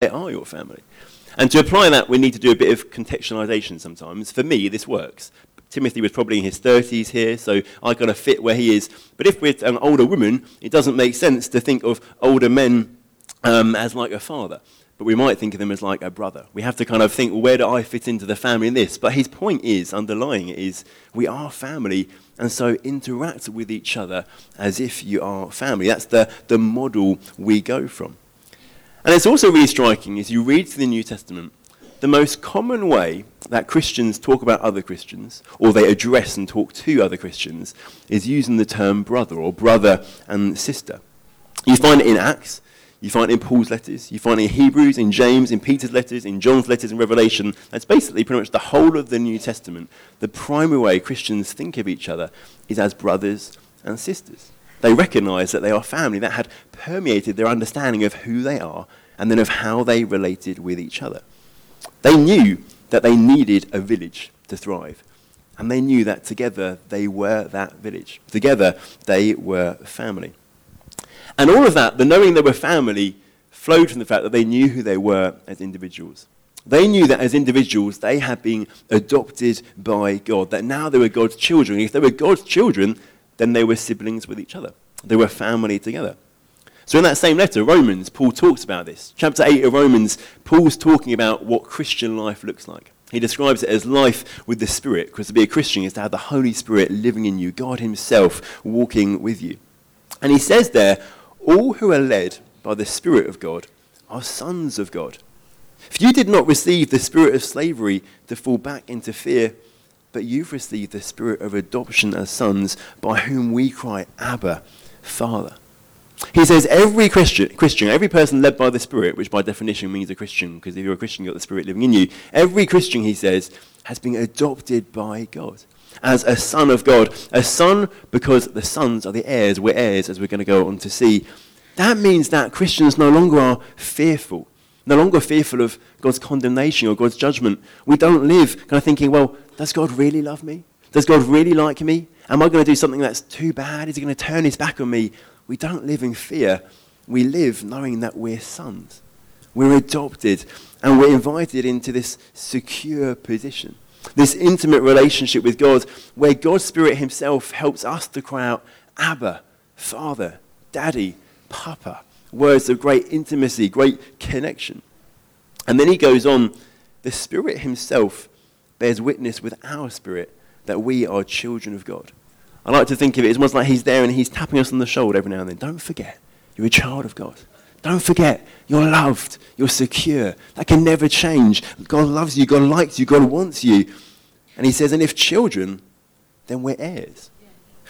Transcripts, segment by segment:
they are your family. And to apply that, we need to do a bit of contextualization sometimes. For me, this works. Timothy was probably in his 30s here, so I kind of fit where he is. But if we're an older woman, it doesn't make sense to think of older men um, as like a father. But we might think of them as like a brother. We have to kind of think, well, where do I fit into the family in this? But his point is, underlying it is, we are family, and so interact with each other as if you are family. That's the, the model we go from. And it's also really striking as you read through the New Testament, the most common way that Christians talk about other Christians, or they address and talk to other Christians, is using the term brother or brother and sister. You find it in Acts, you find it in Paul's letters, you find it in Hebrews, in James, in Peter's letters, in John's letters, in Revelation. That's basically pretty much the whole of the New Testament. The primary way Christians think of each other is as brothers and sisters. They recognized that they are family. That had permeated their understanding of who they are and then of how they related with each other. They knew that they needed a village to thrive. And they knew that together they were that village. Together they were family. And all of that, the knowing they were family, flowed from the fact that they knew who they were as individuals. They knew that as individuals, they had been adopted by God, that now they were God's children. If they were God's children, then they were siblings with each other. They were family together. So, in that same letter, Romans, Paul talks about this. Chapter 8 of Romans, Paul's talking about what Christian life looks like. He describes it as life with the Spirit, because to be a Christian is to have the Holy Spirit living in you, God Himself walking with you. And he says there, all who are led by the Spirit of God are sons of God. If you did not receive the spirit of slavery to fall back into fear, but you've received the spirit of adoption as sons, by whom we cry, Abba, Father. He says every Christian, Christian, every person led by the Spirit, which by definition means a Christian, because if you're a Christian, you've got the Spirit living in you. Every Christian, he says, has been adopted by God as a son of God. A son because the sons are the heirs. We're heirs, as we're going to go on to see. That means that Christians no longer are fearful, no longer fearful of God's condemnation or God's judgment. We don't live kind of thinking, well, does God really love me? Does God really like me? Am I going to do something that's too bad? Is he going to turn his back on me? We don't live in fear. We live knowing that we're sons. We're adopted and we're invited into this secure position, this intimate relationship with God where God's Spirit Himself helps us to cry out, Abba, Father, Daddy, Papa. Words of great intimacy, great connection. And then he goes on, the Spirit Himself bears witness with our spirit that we are children of God. I like to think of it as almost like he's there and he's tapping us on the shoulder every now and then. Don't forget, you're a child of God. Don't forget, you're loved, you're secure. That can never change. God loves you, God likes you, God wants you. And he says, and if children, then we're heirs.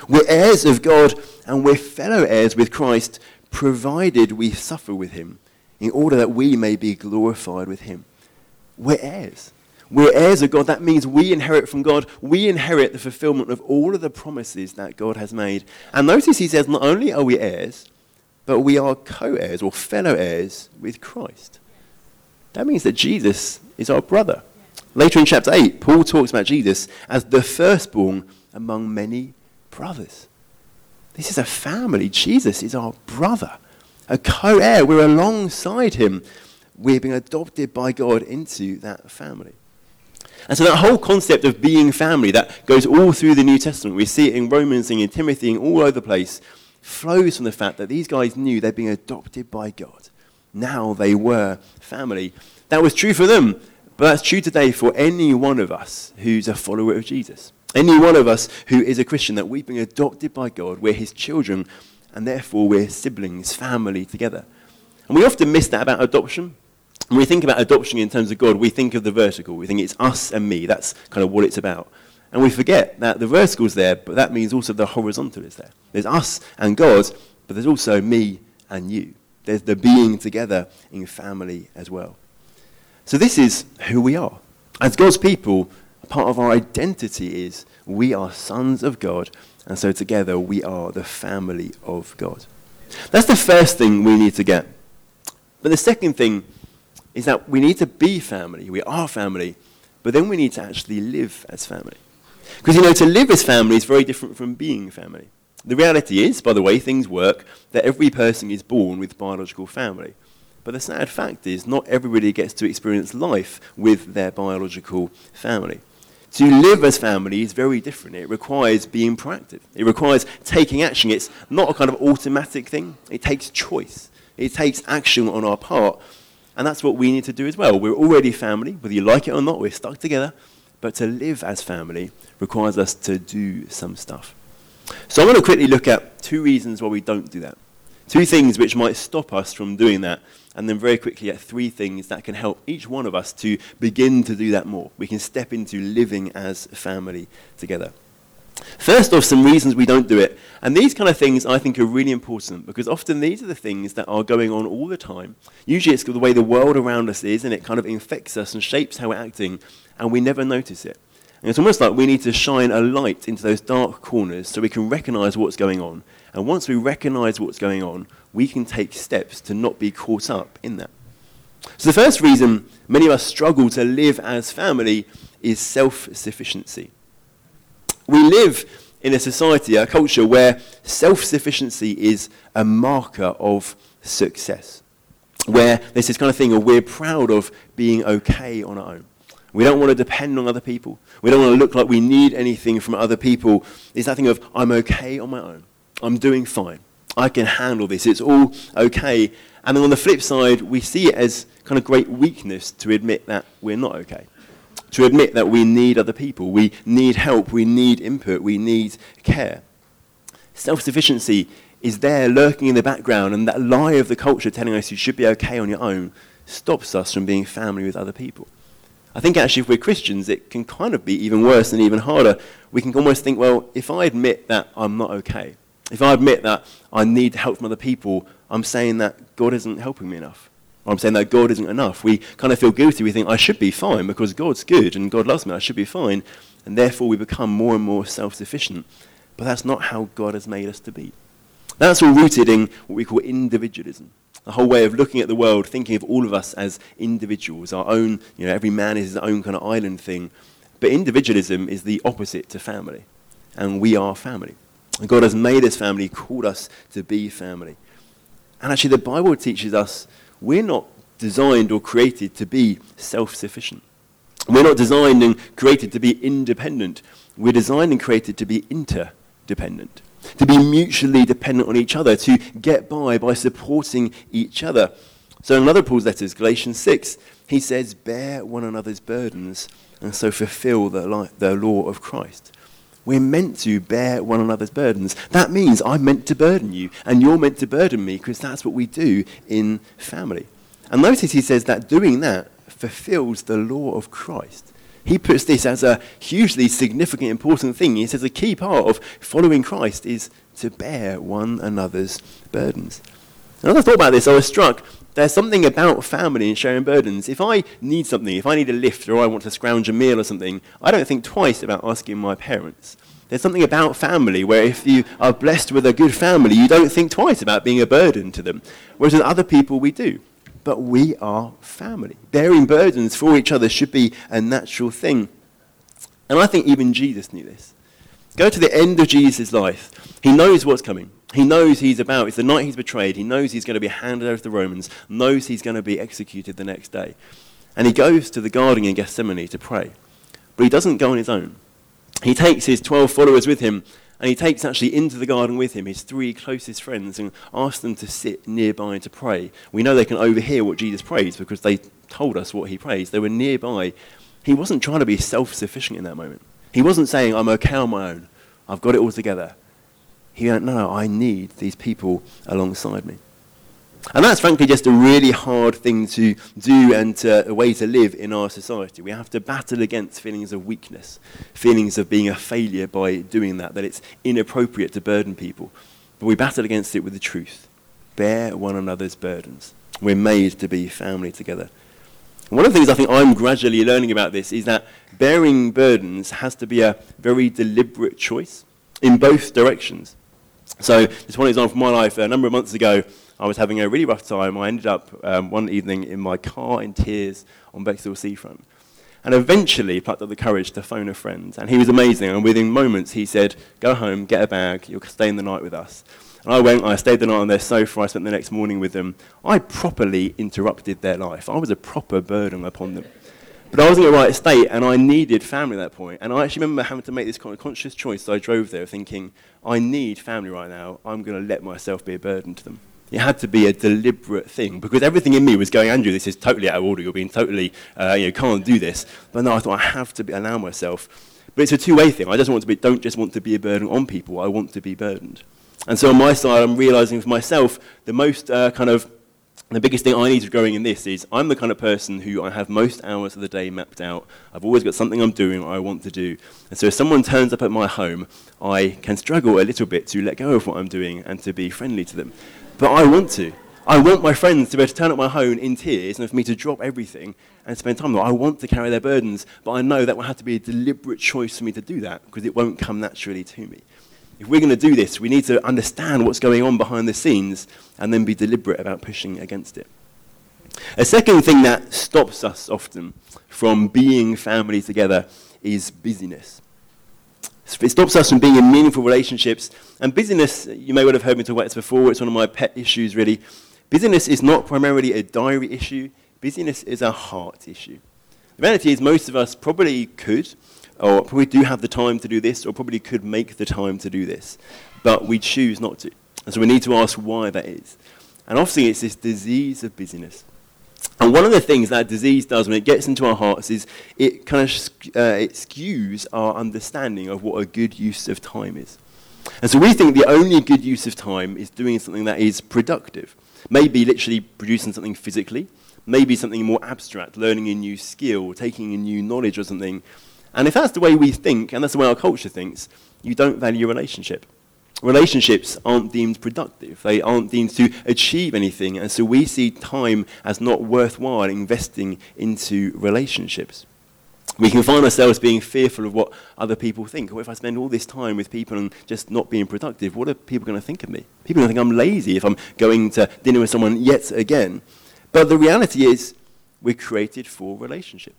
We're heirs of God and we're fellow heirs with Christ, provided we suffer with him, in order that we may be glorified with him. We're heirs. We're heirs of God. That means we inherit from God. We inherit the fulfillment of all of the promises that God has made. And notice he says not only are we heirs, but we are co heirs or fellow heirs with Christ. That means that Jesus is our brother. Later in chapter 8, Paul talks about Jesus as the firstborn among many brothers. This is a family. Jesus is our brother, a co heir. We're alongside him. We're being adopted by God into that family. And so that whole concept of being family that goes all through the New Testament, we see it in Romans and in Timothy and all over the place, flows from the fact that these guys knew they'd been adopted by God. Now they were family. That was true for them, but that's true today for any one of us who's a follower of Jesus. Any one of us who is a Christian, that we've been adopted by God, we're his children, and therefore we're siblings, family together. And we often miss that about adoption. When we think about adoption in terms of God, we think of the vertical. We think it's us and me. That's kind of what it's about. And we forget that the vertical is there, but that means also the horizontal is there. There's us and God, but there's also me and you. There's the being together in family as well. So this is who we are. As God's people, part of our identity is we are sons of God, and so together we are the family of God. That's the first thing we need to get. But the second thing is that we need to be family. We are family, but then we need to actually live as family. Because, you know, to live as family is very different from being family. The reality is, by the way things work, that every person is born with biological family. But the sad fact is, not everybody gets to experience life with their biological family. To live as family is very different. It requires being proactive. It requires taking action. It's not a kind of automatic thing. It takes choice. It takes action on our part. And that's what we need to do as well. We're already family, whether you like it or not, we're stuck together. But to live as family requires us to do some stuff. So I'm going to quickly look at two reasons why we don't do that. Two things which might stop us from doing that, and then very quickly at three things that can help each one of us to begin to do that more. We can step into living as a family together. First off, some reasons we don't do it. And these kind of things I think are really important because often these are the things that are going on all the time. Usually it's the way the world around us is and it kind of infects us and shapes how we're acting and we never notice it. And it's almost like we need to shine a light into those dark corners so we can recognize what's going on. And once we recognize what's going on, we can take steps to not be caught up in that. So, the first reason many of us struggle to live as family is self sufficiency. We live in a society, a culture where self sufficiency is a marker of success, where there's this kind of thing of we're proud of being okay on our own. We don't want to depend on other people. We don't want to look like we need anything from other people. It's that thing of, I'm okay on my own. I'm doing fine. I can handle this. It's all okay. And then on the flip side, we see it as kind of great weakness to admit that we're not okay. To admit that we need other people. We need help. We need input. We need care. Self sufficiency is there lurking in the background, and that lie of the culture telling us you should be okay on your own stops us from being family with other people. I think actually, if we're Christians, it can kind of be even worse and even harder. We can almost think, well, if I admit that I'm not okay, if I admit that I need help from other people, I'm saying that God isn't helping me enough. I'm saying that God isn't enough. We kind of feel guilty. We think, I should be fine because God's good and God loves me. I should be fine. And therefore, we become more and more self sufficient. But that's not how God has made us to be. That's all rooted in what we call individualism a whole way of looking at the world, thinking of all of us as individuals, our own, you know, every man is his own kind of island thing. But individualism is the opposite to family, and we are family. And God has made us family, called us to be family. And actually, the Bible teaches us we're not designed or created to be self sufficient. We're not designed and created to be independent. We're designed and created to be interdependent to be mutually dependent on each other, to get by by supporting each other. So in another Paul's letters, Galatians 6, he says, Bear one another's burdens and so fulfill the, li- the law of Christ. We're meant to bear one another's burdens. That means I'm meant to burden you, and you're meant to burden me, because that's what we do in family. And notice he says that doing that fulfills the law of Christ. He puts this as a hugely significant, important thing. He says a key part of following Christ is to bear one another's burdens. And as I thought about this, I was struck. There's something about family and sharing burdens. If I need something, if I need a lift or I want to scrounge a meal or something, I don't think twice about asking my parents. There's something about family where if you are blessed with a good family, you don't think twice about being a burden to them. Whereas with other people, we do but we are family. Bearing burdens for each other should be a natural thing. And I think even Jesus knew this. Go to the end of Jesus' life. He knows what's coming. He knows he's about. It's the night he's betrayed. He knows he's going to be handed over to the Romans, knows he's going to be executed the next day. And he goes to the garden in Gethsemane to pray. But he doesn't go on his own. He takes his 12 followers with him and he takes actually into the garden with him his three closest friends and asks them to sit nearby to pray. We know they can overhear what Jesus prays because they told us what he prays. They were nearby. He wasn't trying to be self sufficient in that moment. He wasn't saying, I'm okay on my own. I've got it all together. He went, no, I need these people alongside me. And that's frankly just a really hard thing to do and to, a way to live in our society. We have to battle against feelings of weakness, feelings of being a failure by doing that, that it's inappropriate to burden people. But we battle against it with the truth. Bear one another's burdens. We're made to be family together. And one of the things I think I'm gradually learning about this is that bearing burdens has to be a very deliberate choice in both directions. So, just one example from my life. A number of months ago, I was having a really rough time. I ended up um, one evening in my car in tears on Bexhill Seafront. and eventually plucked up the courage to phone a friend. And he was amazing. And within moments, he said, Go home, get a bag, you'll stay in the night with us. And I went, I stayed the night on their sofa, I spent the next morning with them. I properly interrupted their life. I was a proper burden upon them. But I wasn't in the right state, and I needed family at that point. And I actually remember having to make this kind of conscious choice. So I drove there thinking, I need family right now. I'm going to let myself be a burden to them. It had to be a deliberate thing because everything in me was going, Andrew, this is totally out of order. You're being totally, uh, you know, can't do this. But no, I thought I have to be, allow myself. But it's a two-way thing. I just want to be, don't just want to be a burden on people. I want to be burdened. And so on my side, I'm realizing for myself the most uh, kind of the biggest thing I need to growing in this is I'm the kind of person who I have most hours of the day mapped out. I've always got something I'm doing or I want to do. And so if someone turns up at my home, I can struggle a little bit to let go of what I'm doing and to be friendly to them. But I want to. I want my friends to be able to turn up my home in tears and for me to drop everything and spend time with them. I want to carry their burdens, but I know that will have to be a deliberate choice for me to do that because it won't come naturally to me. If we're going to do this, we need to understand what's going on behind the scenes and then be deliberate about pushing against it. A second thing that stops us often from being family together is busyness. It stops us from being in meaningful relationships. And busyness, you may well have heard me talk about this before, it's one of my pet issues, really. Busyness is not primarily a diary issue, busyness is a heart issue. The reality is, most of us probably could, or probably do have the time to do this, or probably could make the time to do this, but we choose not to. And so we need to ask why that is. And often it's this disease of busyness. And one of the things that disease does when it gets into our hearts is it kind of uh, it skews our understanding of what a good use of time is. And so we think the only good use of time is doing something that is productive. Maybe literally producing something physically, maybe something more abstract, learning a new skill, taking a new knowledge or something. And if that's the way we think, and that's the way our culture thinks, you don't value relationship relationships aren't deemed productive. They aren't deemed to achieve anything. And so we see time as not worthwhile investing into relationships. We can find ourselves being fearful of what other people think. Or if I spend all this time with people and just not being productive, what are people going to think of me? People are going to think I'm lazy if I'm going to dinner with someone yet again. But the reality is, we're created for relationship.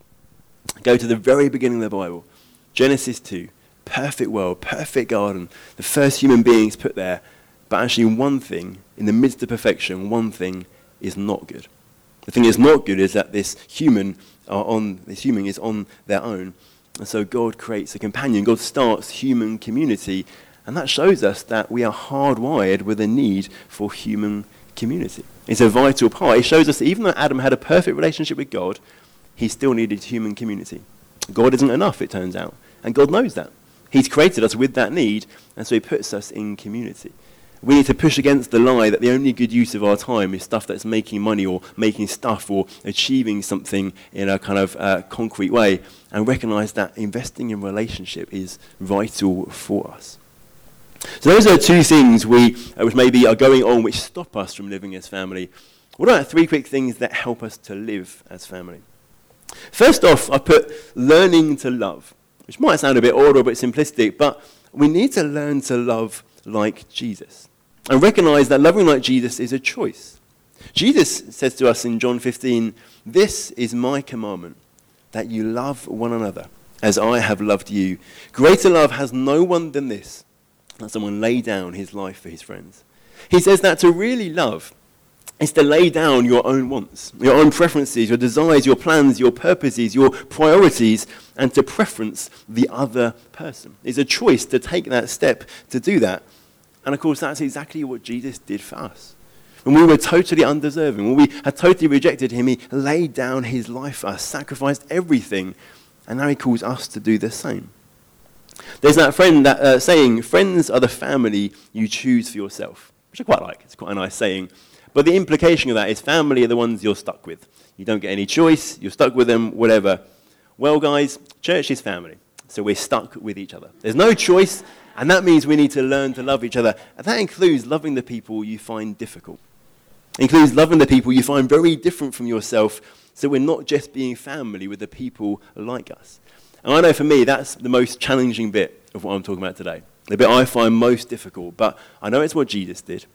Go to the very beginning of the Bible, Genesis 2 perfect world, perfect garden, the first human beings put there. But actually, one thing, in the midst of perfection, one thing is not good. The thing that's not good is that this human, are on, this human is on their own. And so God creates a companion. God starts human community. And that shows us that we are hardwired with a need for human community. It's a vital part. It shows us that even though Adam had a perfect relationship with God, he still needed human community. God isn't enough, it turns out. And God knows that. He's created us with that need, and so he puts us in community. We need to push against the lie that the only good use of our time is stuff that's making money or making stuff or achieving something in a kind of uh, concrete way and recognize that investing in relationship is vital for us. So those are two things we, uh, which maybe are going on which stop us from living as family. What about three quick things that help us to live as family? First off, I put learning to love which might sound a bit odd or a bit simplistic, but we need to learn to love like Jesus and recognize that loving like Jesus is a choice. Jesus says to us in John 15, This is my commandment, that you love one another as I have loved you. Greater love has no one than this, that someone lay down his life for his friends. He says that to really love is to lay down your own wants, your own preferences, your desires, your plans, your purposes, your priorities, and to preference the other person. It's a choice to take that step to do that. And of course, that's exactly what Jesus did for us. When we were totally undeserving, when we had totally rejected him, he laid down his life for us, sacrificed everything, and now he calls us to do the same. There's that friend that uh, saying, friends are the family you choose for yourself, which I quite like. It's quite a nice saying. But the implication of that is family are the ones you're stuck with. You don't get any choice, you're stuck with them, whatever. Well, guys, church is family. So we're stuck with each other. There's no choice, and that means we need to learn to love each other. And that includes loving the people you find difficult. It includes loving the people you find very different from yourself, so we're not just being family with the people like us. And I know for me, that's the most challenging bit of what I'm talking about today. The bit I find most difficult, but I know it's what Jesus did.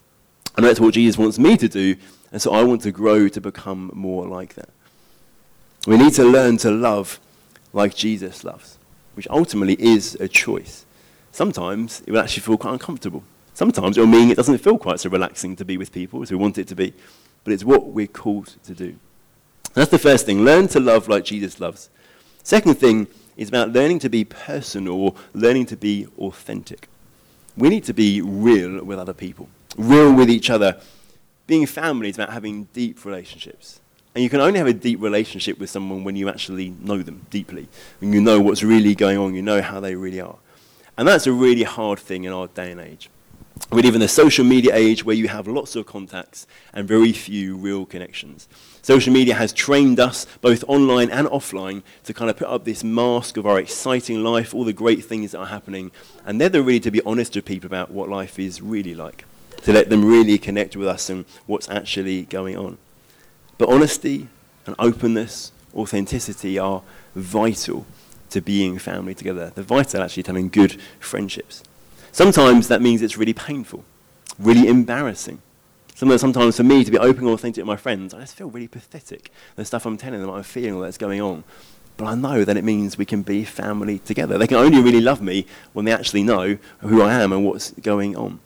And that's what Jesus wants me to do, and so I want to grow to become more like that. We need to learn to love like Jesus loves, which ultimately is a choice. Sometimes it will actually feel quite uncomfortable. Sometimes it will mean it doesn't feel quite so relaxing to be with people as we want it to be, but it's what we're called to do. That's the first thing. Learn to love like Jesus loves. Second thing is about learning to be personal learning to be authentic. We need to be real with other people, real with each other. Being family is about having deep relationships. And you can only have a deep relationship with someone when you actually know them deeply, when you know what's really going on, you know how they really are. And that's a really hard thing in our day and age. We live in a social media age where you have lots of contacts and very few real connections. Social media has trained us, both online and offline, to kind of put up this mask of our exciting life, all the great things that are happening, and never really to be honest with people about what life is really like, to let them really connect with us and what's actually going on. But honesty and openness, authenticity are vital to being family together. They're vital actually to having good friendships. Sometimes that means it's really painful, really embarrassing sometimes sometimes for me to be open and authentic with my friends, I just feel really pathetic. The stuff I'm telling them, I'm feeling, all that's going on. But I know that it means we can be family together. They can only really love me when they actually know who I am and what's going on.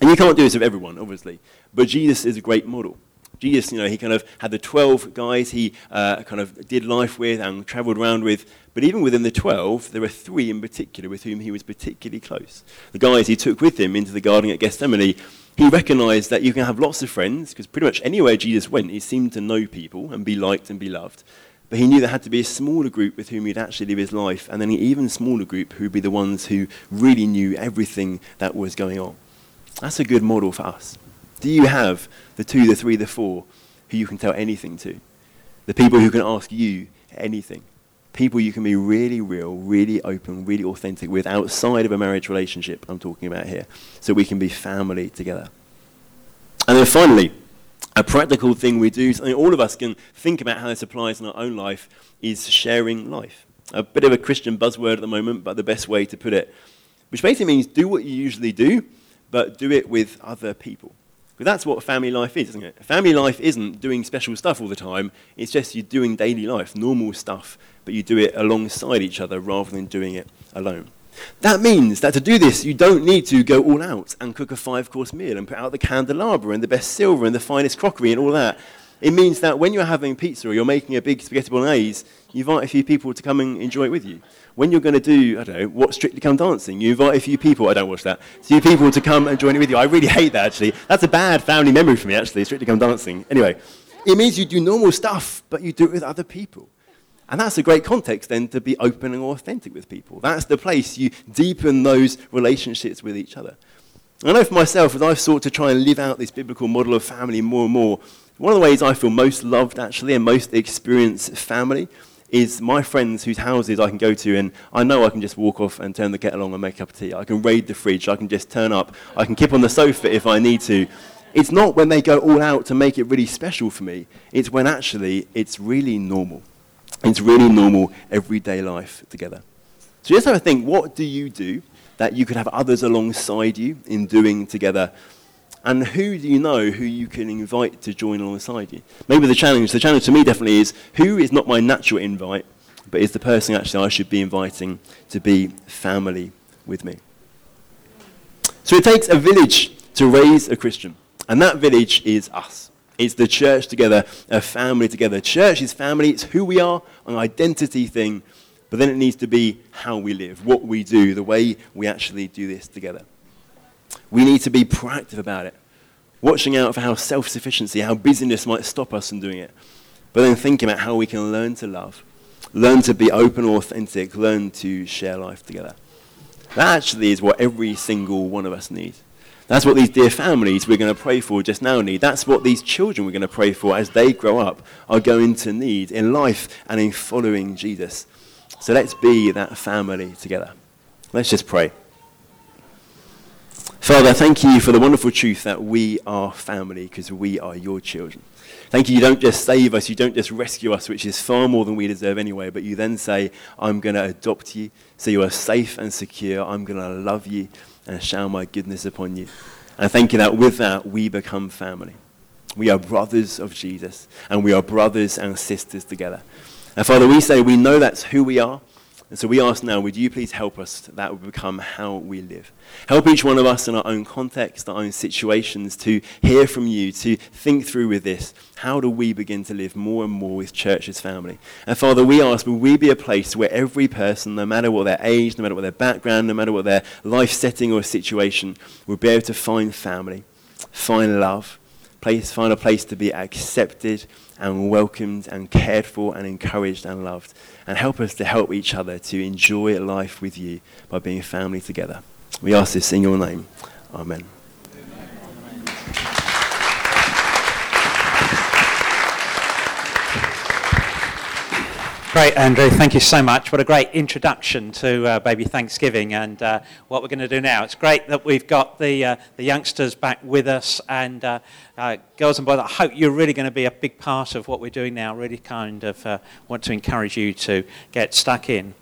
And you can't do this with everyone, obviously. But Jesus is a great model. Jesus, you know, he kind of had the 12 guys he uh, kind of did life with and traveled around with. But even within the 12, there were three in particular with whom he was particularly close. The guys he took with him into the garden at Gethsemane he recognized that you can have lots of friends, because pretty much anywhere Jesus went, he seemed to know people and be liked and be loved. But he knew there had to be a smaller group with whom he'd actually live his life, and then an even smaller group who'd be the ones who really knew everything that was going on. That's a good model for us. Do you have the two, the three, the four who you can tell anything to? The people who can ask you anything? people you can be really real, really open, really authentic with outside of a marriage relationship, I'm talking about here, so we can be family together. And then finally, a practical thing we do, something all of us can think about how this applies in our own life, is sharing life. A bit of a Christian buzzword at the moment, but the best way to put it, which basically means do what you usually do, but do it with other people. Because that's what family life is, isn't it? Family life isn't doing special stuff all the time. It's just you're doing daily life, normal stuff, but you do it alongside each other rather than doing it alone. That means that to do this, you don't need to go all out and cook a five course meal and put out the candelabra and the best silver and the finest crockery and all that. It means that when you're having pizza or you're making a big spaghetti bolognese, you invite a few people to come and enjoy it with you. When you're going to do, I don't know, what Strictly Come Dancing, you invite a few people, I don't watch that, a few people to come and join it with you. I really hate that, actually. That's a bad family memory for me, actually, Strictly Come Dancing. Anyway, it means you do normal stuff, but you do it with other people. And that's a great context then to be open and authentic with people. That's the place you deepen those relationships with each other. I know for myself, as I've sought to try and live out this biblical model of family more and more, one of the ways I feel most loved, actually, and most experienced family is my friends whose houses I can go to and I know I can just walk off and turn the kettle on and make a cup of tea. I can raid the fridge. I can just turn up. I can keep on the sofa if I need to. It's not when they go all out to make it really special for me. It's when actually it's really normal. It's really normal everyday life together. So just have a think, what do you do that you could have others alongside you in doing together and who do you know who you can invite to join alongside you? Maybe the challenge, the challenge to me definitely is who is not my natural invite, but is the person actually I should be inviting to be family with me. So it takes a village to raise a Christian, and that village is us. It's the church together, a family together. Church is family, it's who we are, an identity thing, but then it needs to be how we live, what we do, the way we actually do this together. We need to be proactive about it, watching out for how self sufficiency, how busyness might stop us from doing it, but then thinking about how we can learn to love, learn to be open, authentic, learn to share life together. That actually is what every single one of us needs. That's what these dear families we're going to pray for just now need. That's what these children we're going to pray for as they grow up are going to need in life and in following Jesus. So let's be that family together. Let's just pray. Father, thank you for the wonderful truth that we are family because we are your children. Thank you, you don't just save us, you don't just rescue us, which is far more than we deserve anyway, but you then say, I'm going to adopt you, so you are safe and secure. I'm going to love you and shower my goodness upon you. And thank you that with that, we become family. We are brothers of Jesus, and we are brothers and sisters together. And Father, we say we know that's who we are. And so we ask now, would you please help us that would become how we live? Help each one of us in our own context, our own situations, to hear from you, to think through with this. How do we begin to live more and more with church as family? And Father, we ask, will we be a place where every person, no matter what their age, no matter what their background, no matter what their life setting or situation, will be able to find family, find love, place, find a place to be accepted and welcomed and cared for and encouraged and loved. And help us to help each other to enjoy life with you by being family together. We ask this in your name. Amen. Great, Andrew. Thank you so much. What a great introduction to uh, Baby Thanksgiving and uh, what we're going to do now. It's great that we've got the, uh, the youngsters back with us and uh, uh, girls and boys. I hope you're really going to be a big part of what we're doing now. Really kind of uh, want to encourage you to get stuck in.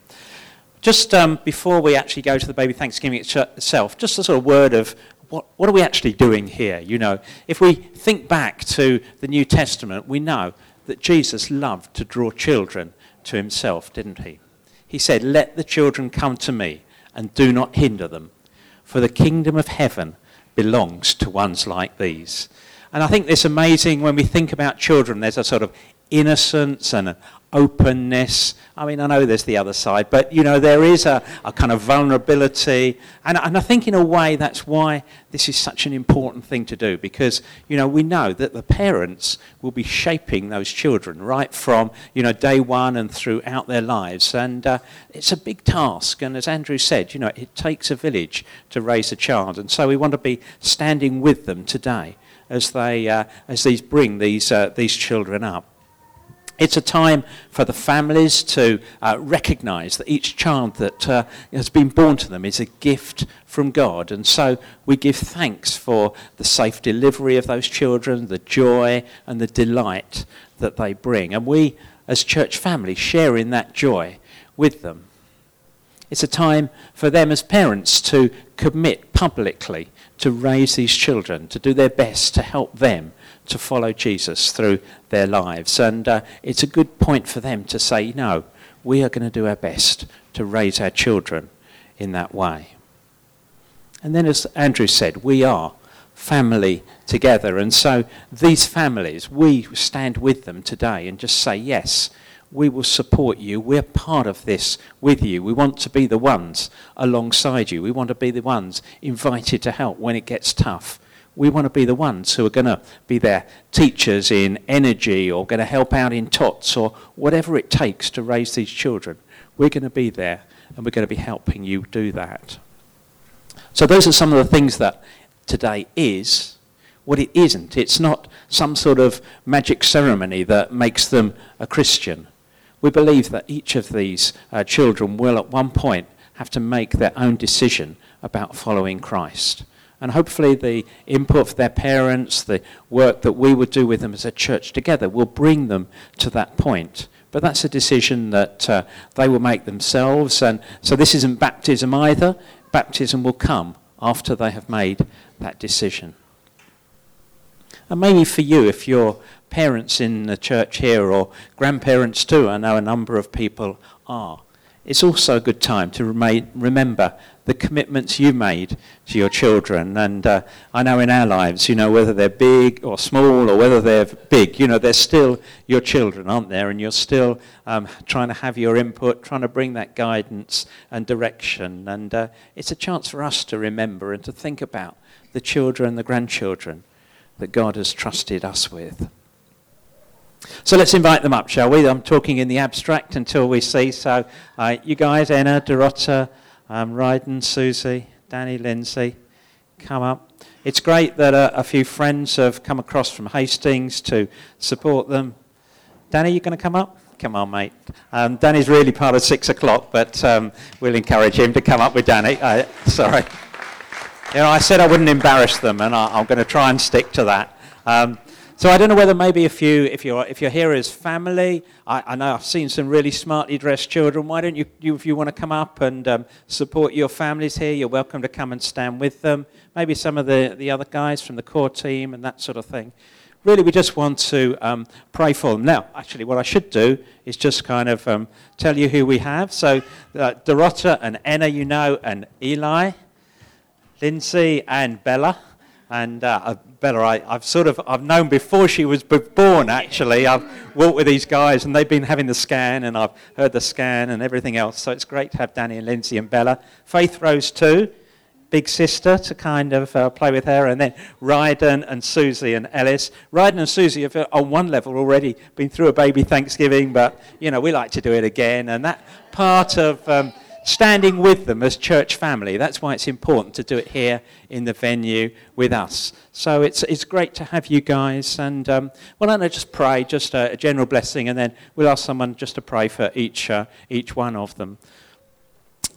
Just um, before we actually go to the Baby Thanksgiving itself, just a sort of word of what, what are we actually doing here? You know, if we think back to the New Testament, we know that Jesus loved to draw children to himself, didn't he? He said, Let the children come to me and do not hinder them, for the kingdom of heaven belongs to ones like these. And I think it's amazing when we think about children, there's a sort of innocence and an openness. I mean, I know there's the other side, but you know, there is a, a kind of vulnerability. And, and I think in a way that's why this is such an important thing to do because, you know, we know that the parents will be shaping those children right from, you know, day one and throughout their lives. And uh, it's a big task. And as Andrew said, you know, it takes a village to raise a child. And so we want to be standing with them today as they, uh, as these bring these, uh, these children up. It's a time for the families to uh, recognize that each child that uh, has been born to them is a gift from God. And so we give thanks for the safe delivery of those children, the joy and the delight that they bring. And we, as church family, share in that joy with them. It's a time for them as parents to commit publicly to raise these children, to do their best to help them to follow Jesus through their lives. And uh, it's a good point for them to say, no, we are going to do our best to raise our children in that way. And then, as Andrew said, we are family together. And so these families, we stand with them today and just say, yes, we will support you. We're part of this with you. We want to be the ones alongside you. We want to be the ones invited to help when it gets tough. We want to be the ones who are going to be their teachers in energy or going to help out in tots or whatever it takes to raise these children. We're going to be there and we're going to be helping you do that. So, those are some of the things that today is what it isn't. It's not some sort of magic ceremony that makes them a Christian. We believe that each of these uh, children will at one point have to make their own decision about following Christ. And hopefully, the input of their parents, the work that we would do with them as a church together, will bring them to that point. But that's a decision that uh, they will make themselves. And so, this isn't baptism either. Baptism will come after they have made that decision. And maybe for you, if you're parents in the church here or grandparents too, I know a number of people are, it's also a good time to remember the commitments you made to your children. And uh, I know in our lives, you know, whether they're big or small or whether they're big, you know, they're still your children, aren't they? And you're still um, trying to have your input, trying to bring that guidance and direction. And uh, it's a chance for us to remember and to think about the children, the grandchildren that God has trusted us with. So let's invite them up, shall we? I'm talking in the abstract until we see. So, uh, you guys, Anna, Dorota, um, Ryden, Susie, Danny, Lindsay, come up. It's great that a, a, few friends have come across from Hastings to support them. Danny, you going to come up? Come on, mate. Um, Danny's really part of six o'clock, but um, we'll encourage him to come up with Danny. Uh, sorry. You know, I said I wouldn't embarrass them, and I, am going to try and stick to that. Um, so I don't know whether maybe if you if you're if you're here as family, I, I know I've seen some really smartly dressed children. Why don't you, you if you want to come up and um, support your families here, you're welcome to come and stand with them. Maybe some of the, the other guys from the core team and that sort of thing. really we just want to um, pray for them. Now, actually, what I should do is just kind of um, tell you who we have. So, uh, Dorota and Enna, you know, and Eli, Lindsay and Bella. And uh, Bella, I, have sort of I've known before she was born. Actually, I've walked with these guys, and they've been having the scan, and I've heard the scan and everything else. So it's great to have Danny and Lindsay and Bella. Faith Rose too big sister to kind of uh, play with her, and then Ryden and Susie and Ellis. Ryden and Susie have, uh, on one level, already been through a baby Thanksgiving, but you know we like to do it again, and that part of um, standing with them as church family. That's why it's important to do it here in the venue with us. So it's, it's great to have you guys. And um, well, I I just pray, just a, a, general blessing, and then we'll ask someone just to pray for each, uh, each one of them.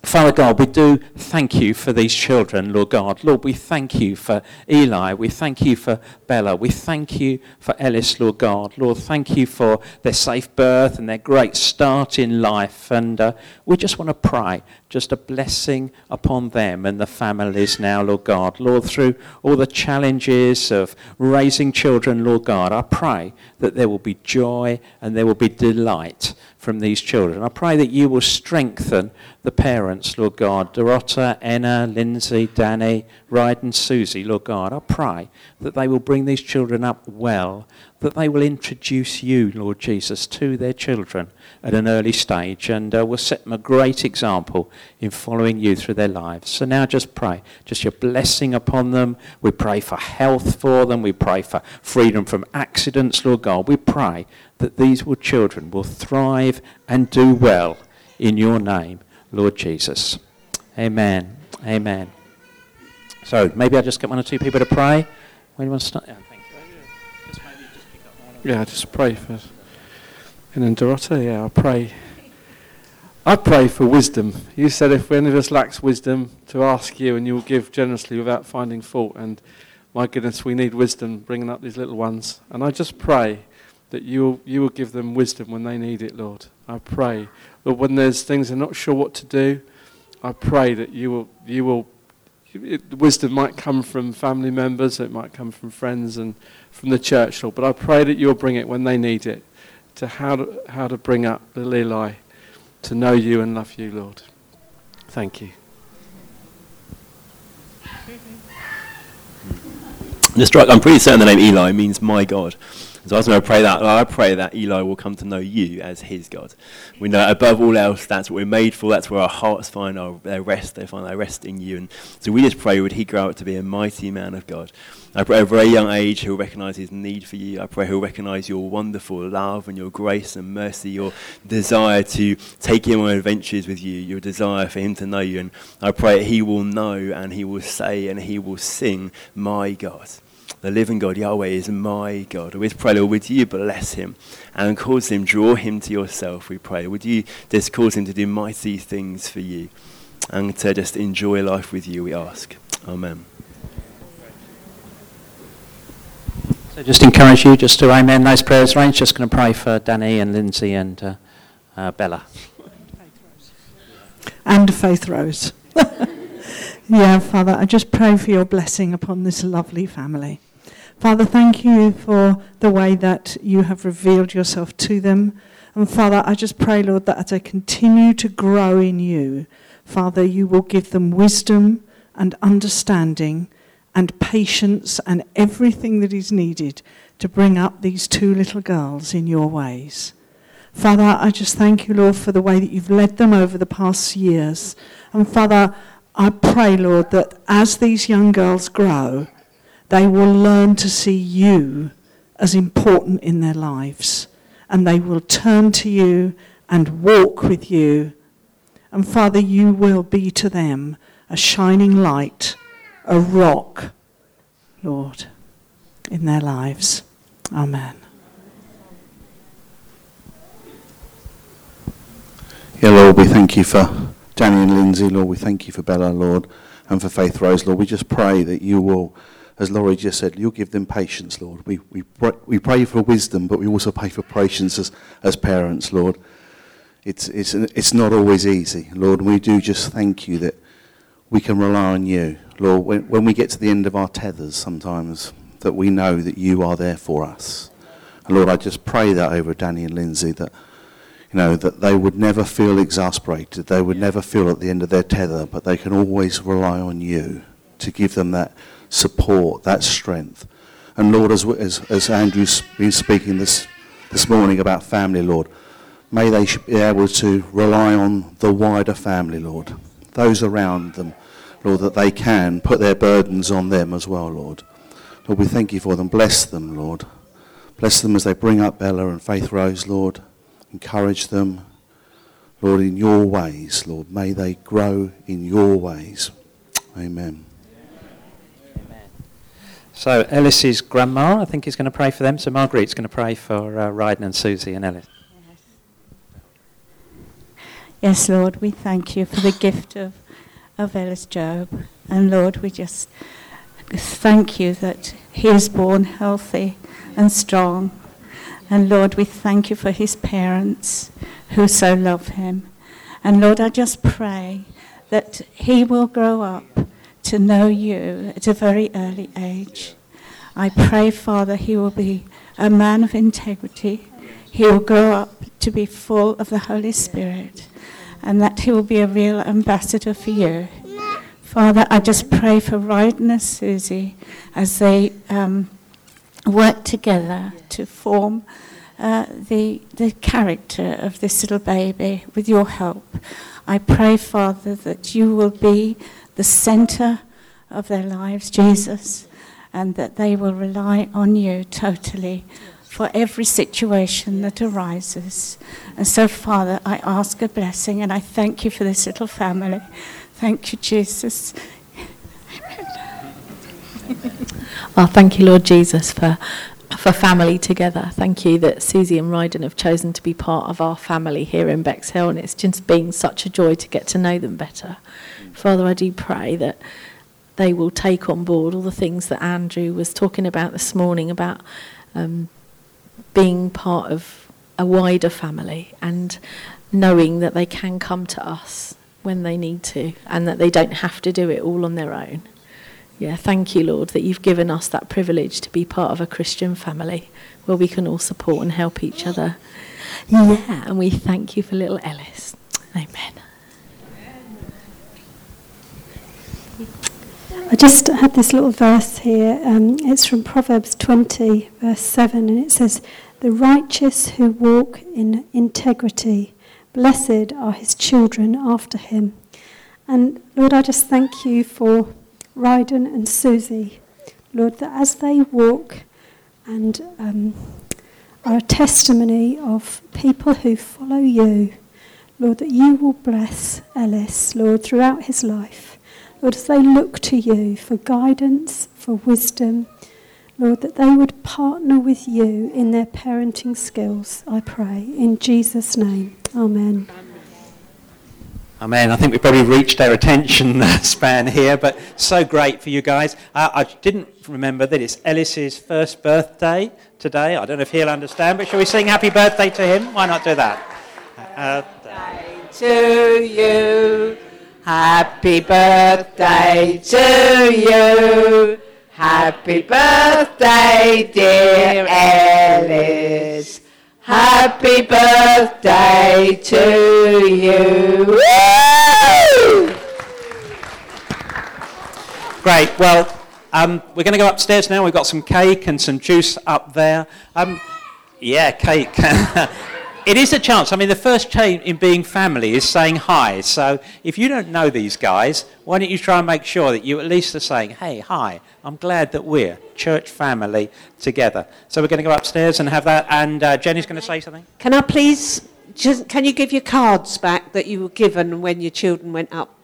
Father God, we do thank you for these children, Lord God. Lord, we thank you for Eli. We thank you for Bella. We thank you for Ellis, Lord God. Lord, thank you for their safe birth and their great start in life. And uh, we just want to pray just a blessing upon them and the families now, Lord God. Lord, through all the challenges of raising children, Lord God, I pray that there will be joy and there will be delight from these children. I pray that you will strengthen the parents, Lord God, Dorota, Enna, Lindsay, Danny, Ryden, Susie, Lord God. I pray that they will bring these children up well, that they will introduce you, Lord Jesus, to their children at an early stage and uh, will set them a great example in following you through their lives. So now just pray, just your blessing upon them. We pray for health for them. We pray for freedom from accidents, Lord God. We pray that these children will thrive and do well in your name, Lord Jesus. Amen. Amen. So maybe I'll just get one or two people to pray. When you want to start? Yeah, oh, thank you. Just yeah, just pray first. And then Dorota, yeah, I pray. I pray for wisdom. You said if any of us lacks wisdom, to ask you, and you will give generously without finding fault. And my goodness, we need wisdom bringing up these little ones. And I just pray that you will, you will give them wisdom when they need it, Lord. I pray, Lord, when there's things they're not sure what to do, I pray that you will, you will, it, wisdom might come from family members, it might come from friends and from the church, Lord. But I pray that you'll bring it when they need it, to how to, how to bring up little Eli to know you and love you, Lord. Thank you. Just I'm pretty certain the name Eli means my God. So I was going to pray that. I pray that Eli will come to know you as his God. We know above all else, that's what we're made for. That's where our hearts find our, their rest. They find their rest in you. And so we just pray, would he grow up to be a mighty man of God? I pray at a very young age he'll recognize his need for you. I pray he'll recognize your wonderful love and your grace and mercy, your desire to take him on adventures with you, your desire for him to know you. And I pray he will know and he will say and he will sing, My God the living God, Yahweh, is my God. We pray, Lord, would you bless him and cause him, draw him to yourself, we pray. Would you just cause him to do mighty things for you and to just enjoy life with you, we ask. Amen. So just encourage you just to amen those prayers, Range. Just going to pray for Danny and Lindsay and uh, uh, Bella. And Faith Rose. yeah, Father, I just pray for your blessing upon this lovely family. Father, thank you for the way that you have revealed yourself to them. And Father, I just pray, Lord, that as they continue to grow in you, Father, you will give them wisdom and understanding and patience and everything that is needed to bring up these two little girls in your ways. Father, I just thank you, Lord, for the way that you've led them over the past years. And Father, I pray, Lord, that as these young girls grow, they will learn to see you as important in their lives. And they will turn to you and walk with you. And Father, you will be to them a shining light, a rock, Lord, in their lives. Amen. Yeah, Lord, we thank you for Danny and Lindsay, Lord. We thank you for Bella, Lord, and for Faith Rose, Lord. We just pray that you will as Laurie just said, you'll give them patience, Lord. We, we, we pray for wisdom, but we also pray for patience as, as parents, Lord. It's, it's, it's not always easy, Lord. We do just thank you that we can rely on you. Lord, when, when we get to the end of our tethers sometimes, that we know that you are there for us. And Lord, I just pray that over Danny and Lindsay that you know that they would never feel exasperated, they would never feel at the end of their tether, but they can always rely on you to give them that support, that strength. And Lord, as, as, as Andrew's been speaking this, this morning about family, Lord, may they be able to rely on the wider family, Lord, those around them, Lord, that they can put their burdens on them as well, Lord. Lord, we thank you for them. Bless them, Lord. Bless them as they bring up Bella and Faith Rose, Lord. Encourage them, Lord, in your ways, Lord. May they grow in your ways. Amen. So Ellis's grandma, I think, is going to pray for them. So Marguerite's going to pray for uh, Ryden and Susie and Ellis. Yes, Lord, we thank you for the gift of, of Ellis Job. And Lord, we just thank you that he is born healthy and strong. And Lord, we thank you for his parents who so love him. And Lord, I just pray that he will grow up to know you at a very early age. I pray, Father, he will be a man of integrity. He will grow up to be full of the Holy Spirit, and that he will be a real ambassador for you. Father, I just pray for Ryden and Susie as they um, work together to form uh, the, the character of this little baby with your help. I pray, Father, that you will be the center of their lives, Jesus, and that they will rely on you totally for every situation that arises. And so, Father, I ask a blessing and I thank you for this little family. Thank you, Jesus. Oh, thank you, Lord Jesus, for for family together. Thank you that Susie and Ryden have chosen to be part of our family here in Bexhill, and it's just been such a joy to get to know them better. Father, I do pray that they will take on board all the things that Andrew was talking about this morning about um, being part of a wider family and knowing that they can come to us when they need to and that they don't have to do it all on their own. Yeah, thank you, Lord, that you've given us that privilege to be part of a Christian family where we can all support and help each other. Yeah, and we thank you for little Ellis. Amen. I just had this little verse here. Um, it's from Proverbs 20, verse 7, and it says, The righteous who walk in integrity, blessed are his children after him. And Lord, I just thank you for Ryden and Susie. Lord, that as they walk and um, are a testimony of people who follow you, Lord, that you will bless Ellis, Lord, throughout his life. Lord, as they look to you for guidance, for wisdom, Lord, that they would partner with you in their parenting skills, I pray. In Jesus' name, amen. Amen. I think we've probably reached our attention span here, but so great for you guys. Uh, I didn't remember that it's Ellis's first birthday today. I don't know if he'll understand, but shall we sing happy birthday to him? Why not do that? Uh, to you. Happy birthday to you. Happy birthday, dear Ellis. Happy birthday to you. Woo! Great. Well, um, we're going to go upstairs now. We've got some cake and some juice up there. Um, yeah, cake. it is a chance. I mean, the first change in being family is saying hi. So if you don't know these guys, why don't you try and make sure that you at least are saying, hey, hi, I'm glad that we're church family together. So we're going to go upstairs and have that. And uh, Jenny's going to say something. Can I please, just, can you give your cards back that you were given when your children went up